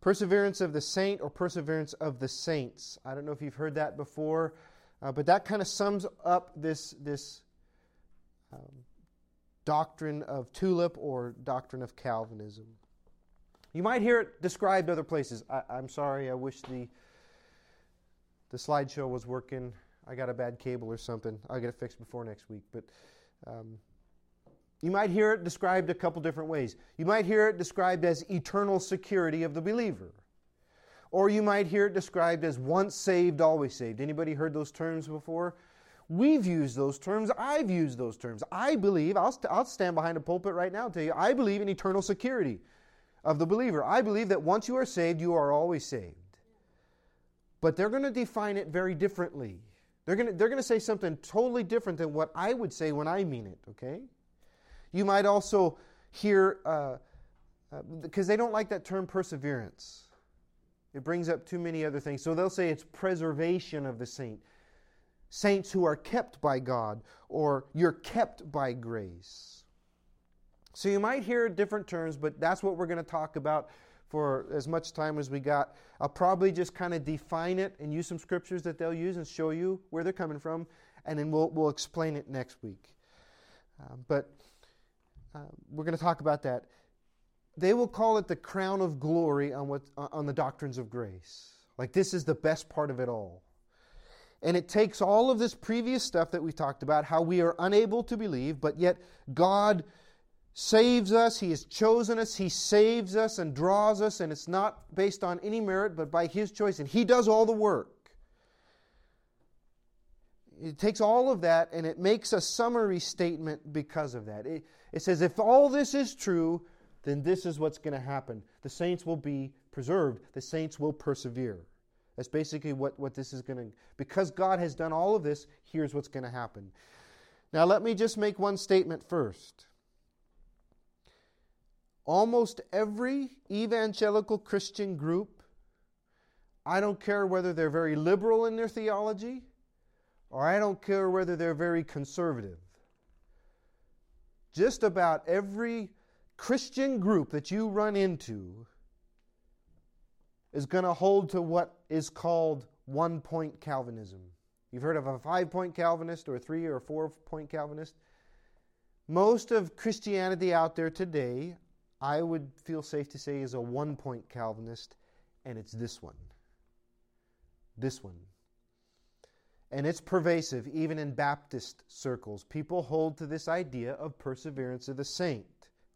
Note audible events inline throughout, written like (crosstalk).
Perseverance of the saint or perseverance of the saints. I don't know if you've heard that before, uh, but that kind of sums up this, this um, doctrine of tulip or doctrine of Calvinism. You might hear it described other places. I, am sorry, I wish the, the slideshow was working. I got a bad cable or something. I'll get it fixed before next week. But um, you might hear it described a couple different ways. You might hear it described as eternal security of the believer. Or you might hear it described as once saved, always saved. Anybody heard those terms before? We've used those terms. I've used those terms. I believe, I'll, st- I'll stand behind a pulpit right now and tell you, I believe in eternal security of the believer. I believe that once you are saved, you are always saved. But they're going to define it very differently. They're going to, they're going to say something totally different than what I would say when I mean it, okay? You might also hear, uh, uh, because they don't like that term perseverance. It brings up too many other things. So they'll say it's preservation of the saint. Saints who are kept by God, or you're kept by grace. So you might hear different terms, but that's what we're going to talk about for as much time as we got. I'll probably just kind of define it and use some scriptures that they'll use and show you where they're coming from, and then we'll, we'll explain it next week. Uh, but uh, we're going to talk about that. They will call it the crown of glory on, what, on the doctrines of grace. Like this is the best part of it all. And it takes all of this previous stuff that we talked about, how we are unable to believe, but yet God saves us, He has chosen us, He saves us and draws us, and it's not based on any merit, but by His choice. And He does all the work. It takes all of that and it makes a summary statement because of that. It, it says, if all this is true, then this is what's going to happen. The saints will be preserved, the saints will persevere. That's basically what, what this is going to. Because God has done all of this, here's what's going to happen. Now, let me just make one statement first. Almost every evangelical Christian group, I don't care whether they're very liberal in their theology, or I don't care whether they're very conservative just about every Christian group that you run into is going to hold to what is called one point Calvinism. You've heard of a five point Calvinist or a three or four point Calvinist. Most of Christianity out there today, I would feel safe to say, is a one point Calvinist, and it's this one. This one and it's pervasive even in Baptist circles. People hold to this idea of perseverance of the saint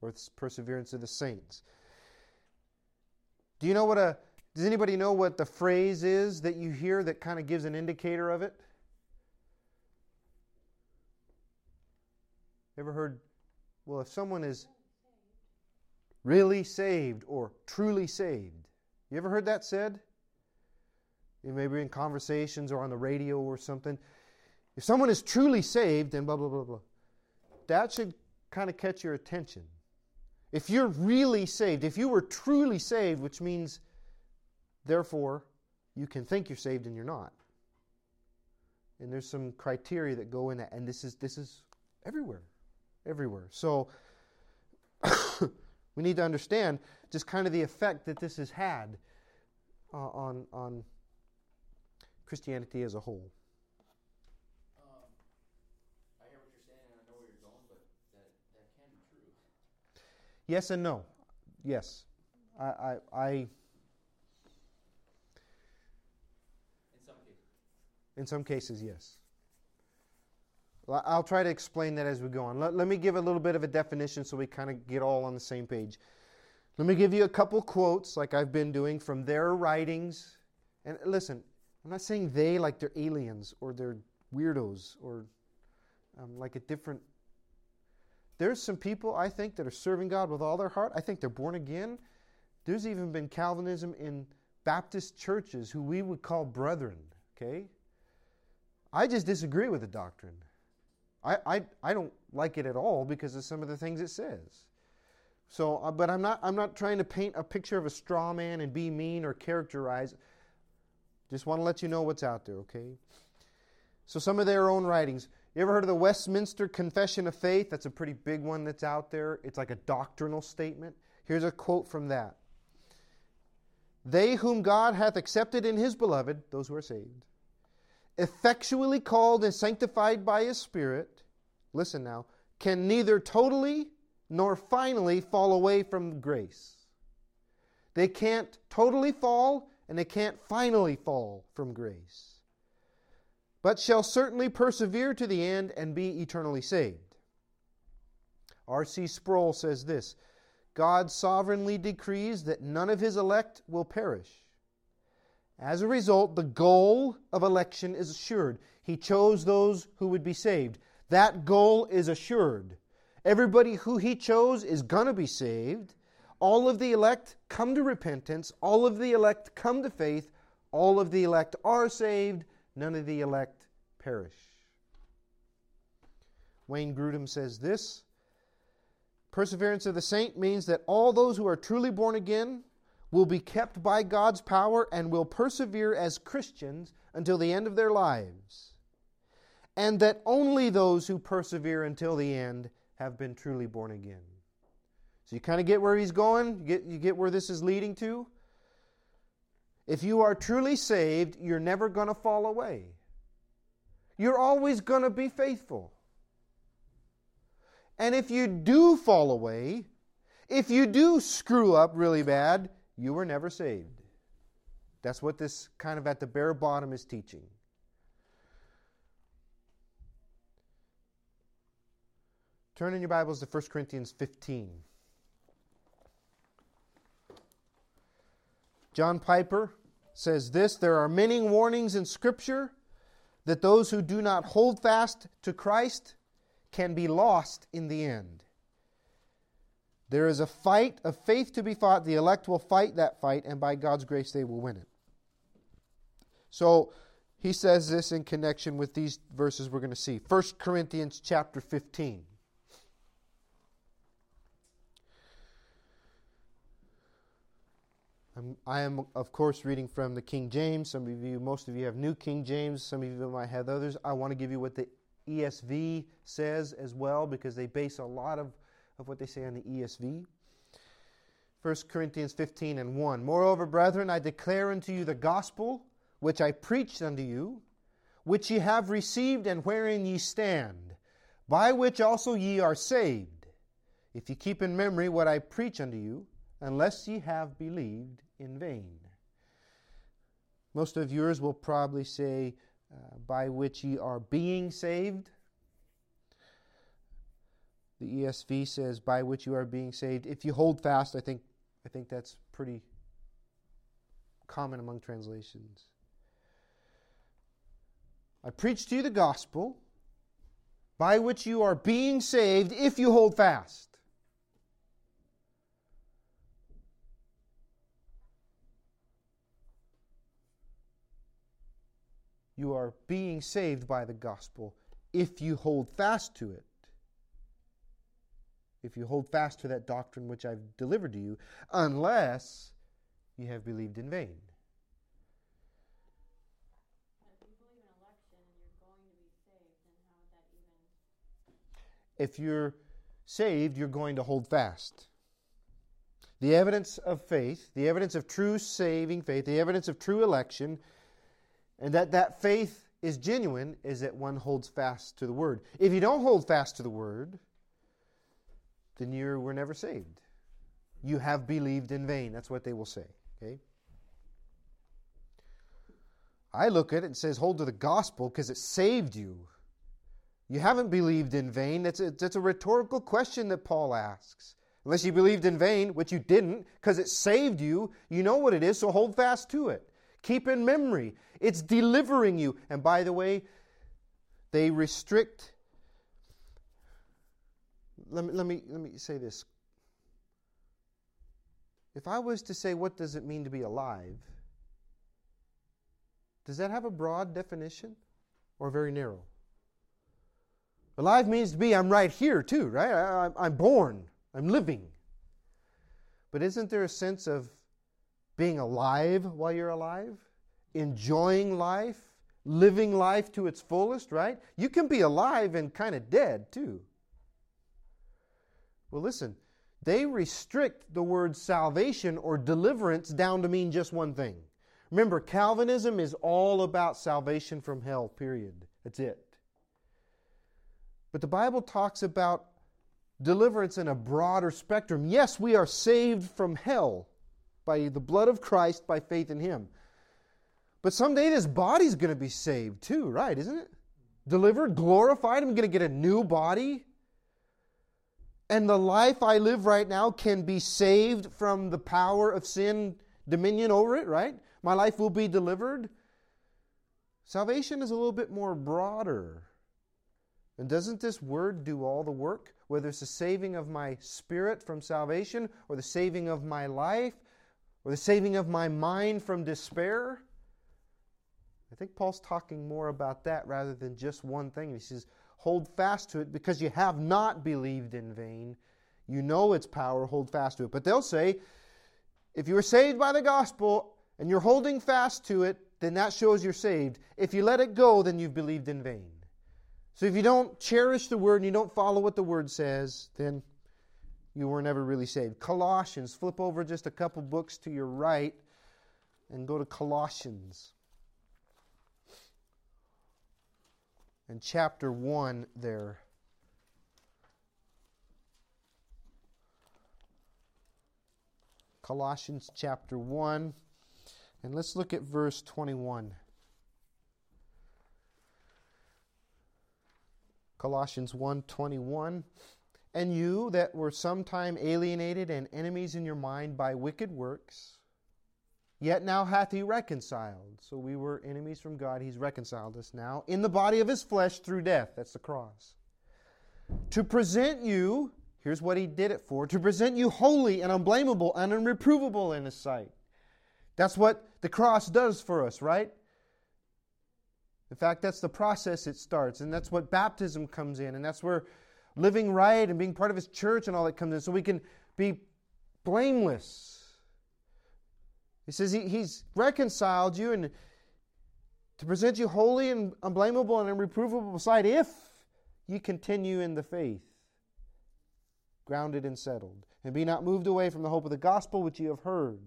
or perseverance of the saints. Do you know what a does anybody know what the phrase is that you hear that kind of gives an indicator of it? Ever heard well if someone is really saved or truly saved. You ever heard that said? Maybe in conversations or on the radio or something. If someone is truly saved, then blah, blah, blah, blah. That should kind of catch your attention. If you're really saved, if you were truly saved, which means, therefore, you can think you're saved and you're not. And there's some criteria that go in that, and this is this is everywhere, everywhere. So (coughs) we need to understand just kind of the effect that this has had uh, on on Christianity as a whole. Um, I hear what you're saying, and I know where you're going, but that, that can be true. Yes and no. Yes. I, I, I in some cases. In some cases, yes. I'll try to explain that as we go on. Let, let me give a little bit of a definition so we kind of get all on the same page. Let me give you a couple quotes, like I've been doing, from their writings. And listen, I'm not saying they like they're aliens or they're weirdos or um, like a different. There's some people I think that are serving God with all their heart. I think they're born again. There's even been Calvinism in Baptist churches who we would call brethren. Okay, I just disagree with the doctrine. I, I, I don't like it at all because of some of the things it says. So, uh, but I'm not I'm not trying to paint a picture of a straw man and be mean or characterize. Just want to let you know what's out there, okay? So, some of their own writings. You ever heard of the Westminster Confession of Faith? That's a pretty big one that's out there. It's like a doctrinal statement. Here's a quote from that They whom God hath accepted in his beloved, those who are saved, effectually called and sanctified by his Spirit, listen now, can neither totally nor finally fall away from grace. They can't totally fall and they can't finally fall from grace, but shall certainly persevere to the end and be eternally saved. R.C. Sproul says this God sovereignly decrees that none of his elect will perish. As a result, the goal of election is assured. He chose those who would be saved. That goal is assured. Everybody who he chose is going to be saved. All of the elect come to repentance. All of the elect come to faith. All of the elect are saved. None of the elect perish. Wayne Grudem says this Perseverance of the saint means that all those who are truly born again will be kept by God's power and will persevere as Christians until the end of their lives. And that only those who persevere until the end have been truly born again. So you kind of get where he's going? You get, you get where this is leading to? If you are truly saved, you're never going to fall away. You're always going to be faithful. And if you do fall away, if you do screw up really bad, you were never saved. That's what this kind of at the bare bottom is teaching. Turn in your Bibles to 1 Corinthians 15. John Piper says this There are many warnings in Scripture that those who do not hold fast to Christ can be lost in the end. There is a fight of faith to be fought. The elect will fight that fight, and by God's grace, they will win it. So he says this in connection with these verses we're going to see. 1 Corinthians chapter 15. I'm, I am, of course, reading from the King James. Some of you, most of you have New King James. Some of you might have others. I want to give you what the ESV says as well because they base a lot of, of what they say on the ESV. 1 Corinthians 15 and 1. Moreover, brethren, I declare unto you the gospel which I preached unto you, which ye have received and wherein ye stand, by which also ye are saved, if ye keep in memory what I preach unto you, unless ye have believed in vain. Most of yours will probably say, uh, by which ye are being saved. The ESV says, by which you are being saved. If you hold fast, I think, I think that's pretty common among translations. I preach to you the gospel by which you are being saved if you hold fast. You are being saved by the gospel if you hold fast to it. If you hold fast to that doctrine which I've delivered to you, unless you have believed in vain. If you're saved, you're going to hold fast. The evidence of faith, the evidence of true saving faith, the evidence of true election and that that faith is genuine is that one holds fast to the word. If you don't hold fast to the word, then you were never saved. You have believed in vain. That's what they will say. Okay? I look at it and says, hold to the gospel because it saved you. You haven't believed in vain. That's a, that's a rhetorical question that Paul asks. Unless you believed in vain, which you didn't, because it saved you, you know what it is, so hold fast to it. Keep in memory. It's delivering you. And by the way, they restrict. Let me, let me, let me say this. If I was to say, what does it mean to be alive? Does that have a broad definition or very narrow? Alive means to be, I'm right here too, right? I, am born, I'm living. But isn't there a sense of being alive while you're alive, enjoying life, living life to its fullest, right? You can be alive and kind of dead too. Well, listen, they restrict the word salvation or deliverance down to mean just one thing. Remember, Calvinism is all about salvation from hell, period. That's it. But the Bible talks about deliverance in a broader spectrum. Yes, we are saved from hell by the blood of Christ by faith in Him. But someday this body's going to be saved too, right? Isn't it? Delivered, glorified. I'm going to get a new body. And the life I live right now can be saved from the power of sin, dominion over it, right? My life will be delivered. Salvation is a little bit more broader. And doesn't this word do all the work? Whether it's the saving of my spirit from salvation, or the saving of my life, or the saving of my mind from despair? I think Paul's talking more about that rather than just one thing. He says, hold fast to it because you have not believed in vain. You know its power, hold fast to it. But they'll say, if you were saved by the gospel and you're holding fast to it, then that shows you're saved. If you let it go, then you've believed in vain. So if you don't cherish the word and you don't follow what the word says, then you were never really saved. Colossians, flip over just a couple books to your right and go to Colossians. And chapter 1 there. Colossians chapter 1. And let's look at verse 21. Colossians 1:21 And you that were sometime alienated and enemies in your mind by wicked works yet now hath he reconciled. So we were enemies from God. He's reconciled us now in the body of his flesh through death. That's the cross. To present you here's what he did it for to present you holy and unblameable and unreprovable in his sight. That's what the cross does for us right? In fact, that's the process it starts, and that's what baptism comes in, and that's where living right and being part of His church and all that comes in, so we can be blameless. He says he, He's reconciled you and to present you holy and unblameable and unreprovable beside if you continue in the faith, grounded and settled, and be not moved away from the hope of the gospel which you have heard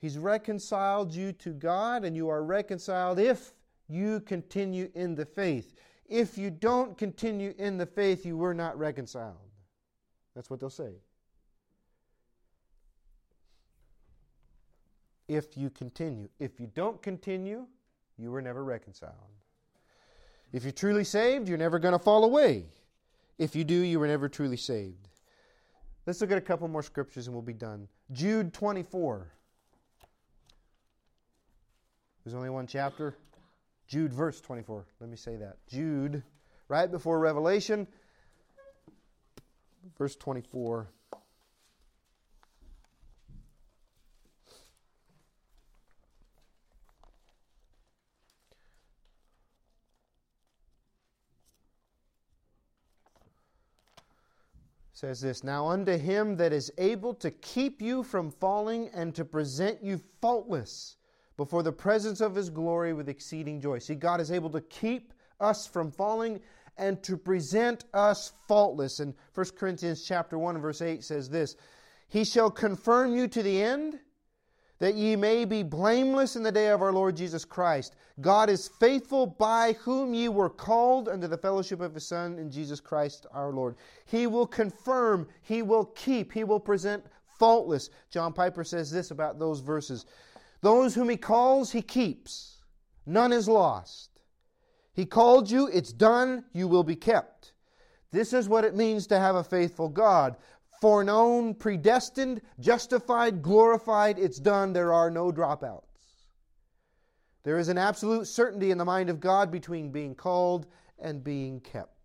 He's reconciled you to God, and you are reconciled if you continue in the faith. If you don't continue in the faith, you were not reconciled. That's what they'll say. If you continue. If you don't continue, you were never reconciled. If you're truly saved, you're never going to fall away. If you do, you were never truly saved. Let's look at a couple more scriptures and we'll be done. Jude 24. There's only one chapter. Jude, verse 24. Let me say that. Jude, right before Revelation, verse 24. says this Now unto him that is able to keep you from falling and to present you faultless before the presence of his glory with exceeding joy. See, God is able to keep us from falling and to present us faultless. And 1 Corinthians chapter 1 verse 8 says this, He shall confirm you to the end, that ye may be blameless in the day of our Lord Jesus Christ. God is faithful by whom ye were called unto the fellowship of his Son in Jesus Christ our Lord. He will confirm, he will keep, he will present faultless. John Piper says this about those verses. Those whom he calls, he keeps. None is lost. He called you, it's done, you will be kept. This is what it means to have a faithful God. Foreknown, predestined, justified, glorified, it's done, there are no dropouts. There is an absolute certainty in the mind of God between being called and being kept.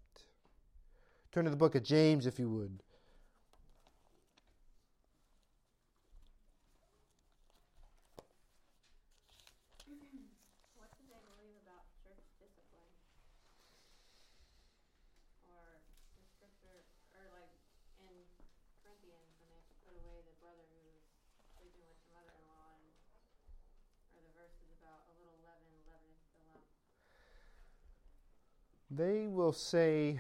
Turn to the book of James, if you would. They will say,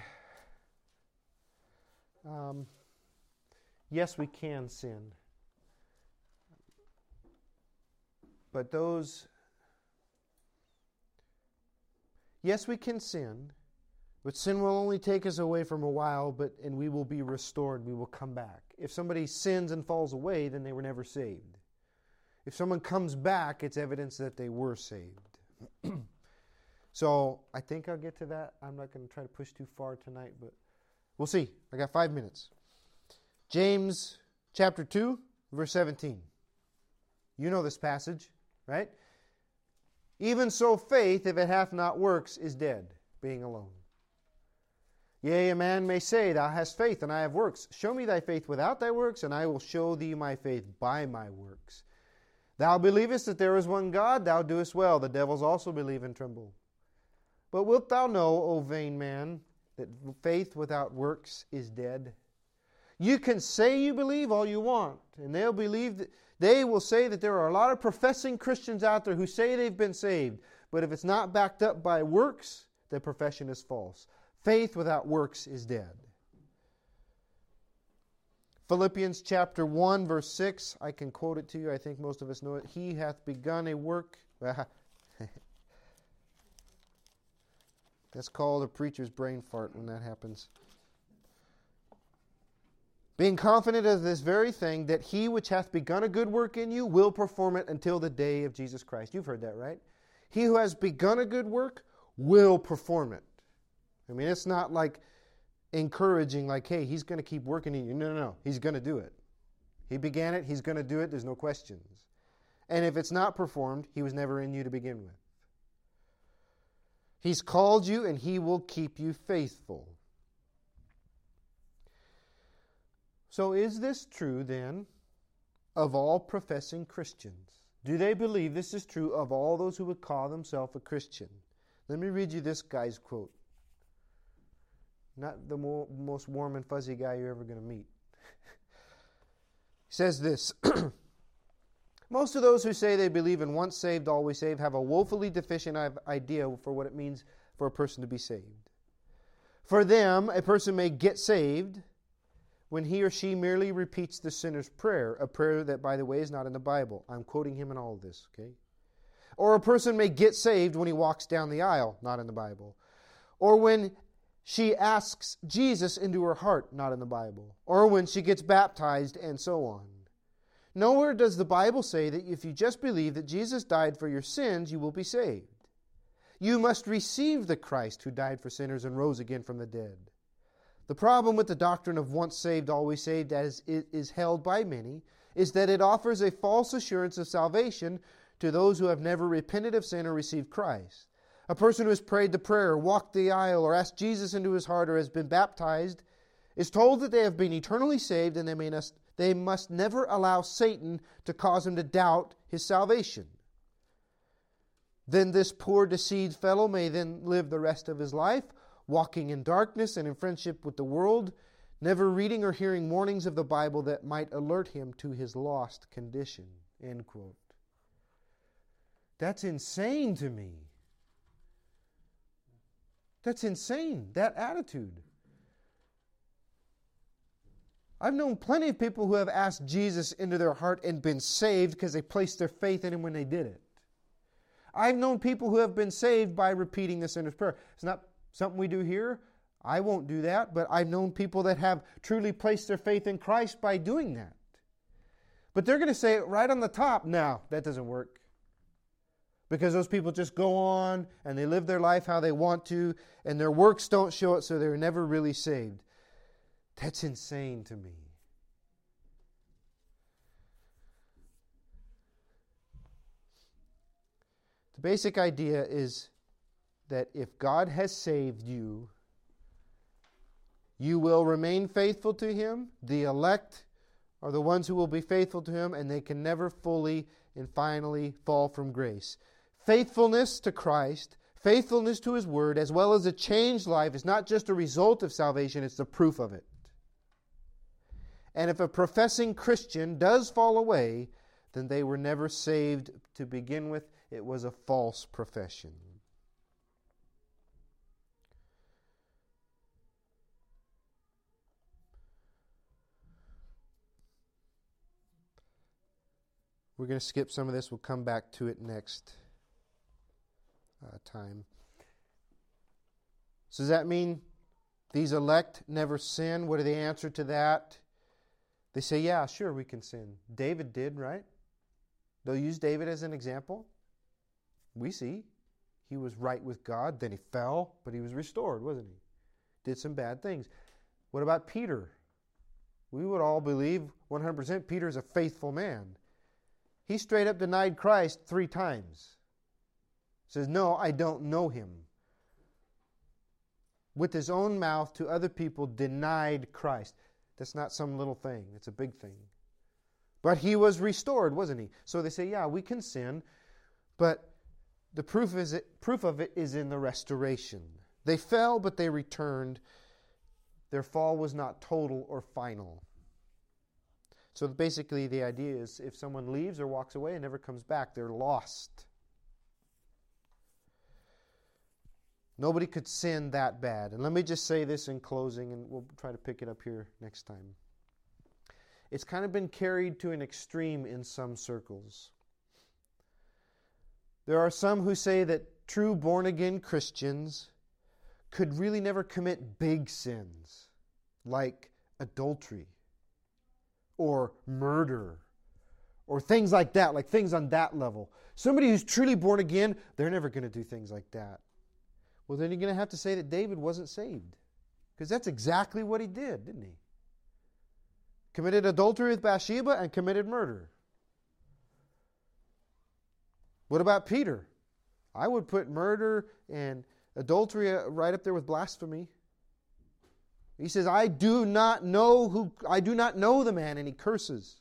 um, yes, we can sin. But those, yes, we can sin, but sin will only take us away from a while, but and we will be restored. We will come back. If somebody sins and falls away, then they were never saved. If someone comes back, it's evidence that they were saved. So I think I'll get to that. I'm not going to try to push too far tonight, but we'll see. I got five minutes. James chapter 2, verse 17. You know this passage, right? Even so, faith, if it hath not works, is dead, being alone. Yea, a man may say, Thou hast faith, and I have works. Show me thy faith without thy works, and I will show thee my faith by my works. Thou believest that there is one God, thou doest well. The devils also believe and tremble. But wilt thou know, O vain man, that faith without works is dead? You can say you believe all you want, and they'll believe that they will say that there are a lot of professing Christians out there who say they've been saved, but if it's not backed up by works, the profession is false. Faith without works is dead. Philippians chapter 1, verse 6. I can quote it to you. I think most of us know it. He hath begun a work. (laughs) That's called a preacher's brain fart when that happens. Being confident of this very thing, that he which hath begun a good work in you will perform it until the day of Jesus Christ. You've heard that, right? He who has begun a good work will perform it. I mean, it's not like encouraging, like, hey, he's going to keep working in you. No, no, no. He's going to do it. He began it, he's going to do it, there's no questions. And if it's not performed, he was never in you to begin with. He's called you and he will keep you faithful. So, is this true then of all professing Christians? Do they believe this is true of all those who would call themselves a Christian? Let me read you this guy's quote. Not the mo- most warm and fuzzy guy you're ever going to meet. (laughs) he says this (clears throat) Most of those who say they believe in once saved, always saved have a woefully deficient idea for what it means for a person to be saved. For them, a person may get saved when he or she merely repeats the sinner's prayer, a prayer that, by the way, is not in the Bible. I'm quoting him in all of this, okay? Or a person may get saved when he walks down the aisle, not in the Bible. Or when she asks Jesus into her heart, not in the Bible, or when she gets baptized, and so on. Nowhere does the Bible say that if you just believe that Jesus died for your sins, you will be saved. You must receive the Christ who died for sinners and rose again from the dead. The problem with the doctrine of once saved, always saved, as it is held by many, is that it offers a false assurance of salvation to those who have never repented of sin or received Christ. A person who has prayed the prayer, walked the aisle, or asked Jesus into his heart, or has been baptized, is told that they have been eternally saved and they, may not, they must never allow Satan to cause him to doubt his salvation. Then this poor deceived fellow may then live the rest of his life walking in darkness and in friendship with the world, never reading or hearing warnings of the Bible that might alert him to his lost condition. End quote. That's insane to me. That's insane, that attitude. I've known plenty of people who have asked Jesus into their heart and been saved because they placed their faith in Him when they did it. I've known people who have been saved by repeating the sinner's prayer. It's not something we do here. I won't do that, but I've known people that have truly placed their faith in Christ by doing that. But they're going to say right on the top, no, that doesn't work because those people just go on and they live their life how they want to, and their works don't show it, so they're never really saved. That's insane to me. The basic idea is that if God has saved you, you will remain faithful to Him. The elect are the ones who will be faithful to Him, and they can never fully and finally fall from grace. Faithfulness to Christ, faithfulness to His Word, as well as a changed life, is not just a result of salvation, it's the proof of it. And if a professing Christian does fall away, then they were never saved to begin with. It was a false profession. We're going to skip some of this. We'll come back to it next uh, time. So, does that mean these elect never sin? What are the answer to that? They say, yeah, sure, we can sin. David did, right? They'll use David as an example. We see he was right with God, then he fell, but he was restored, wasn't he? Did some bad things. What about Peter? We would all believe 100% Peter's a faithful man. He straight up denied Christ three times. Says, No, I don't know him. With his own mouth to other people, denied Christ. That's not some little thing, it's a big thing. But he was restored, wasn't he? So they say, Yeah, we can sin, but the proof, is it, proof of it is in the restoration. They fell, but they returned. Their fall was not total or final. So basically, the idea is if someone leaves or walks away and never comes back, they're lost. Nobody could sin that bad. And let me just say this in closing, and we'll try to pick it up here next time. It's kind of been carried to an extreme in some circles. There are some who say that true born again Christians could really never commit big sins like adultery or murder or things like that, like things on that level. Somebody who's truly born again, they're never going to do things like that. Well, then you're going to have to say that David wasn't saved. Because that's exactly what he did, didn't he? Committed adultery with Bathsheba and committed murder. What about Peter? I would put murder and adultery uh, right up there with blasphemy. He says, I do not know who I do not know the man, and he curses.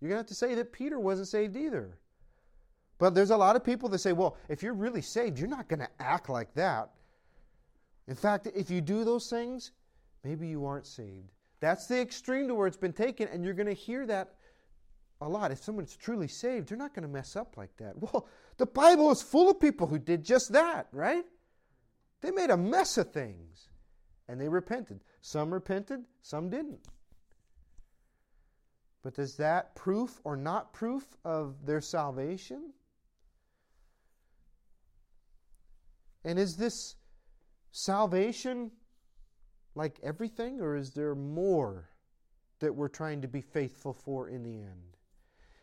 You're gonna have to say that Peter wasn't saved either. But there's a lot of people that say, well, if you're really saved, you're not gonna act like that. In fact, if you do those things, maybe you aren't saved. That's the extreme to where it's been taken, and you're gonna hear that a lot. If someone's truly saved, they're not gonna mess up like that. (laughs) Well, the Bible is full of people who did just that, right? They made a mess of things and they repented. Some repented, some didn't. But is that proof or not proof of their salvation? And is this salvation like everything, or is there more that we're trying to be faithful for in the end?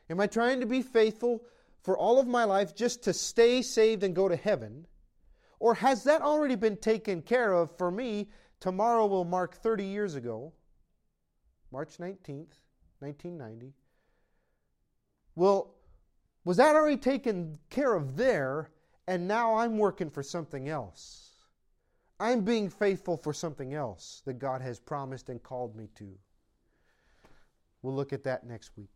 Am I trying to be faithful for all of my life just to stay saved and go to heaven? Or has that already been taken care of for me Tomorrow will mark 30 years ago, March 19th, 1990. Well, was that already taken care of there, and now I'm working for something else? I'm being faithful for something else that God has promised and called me to. We'll look at that next week.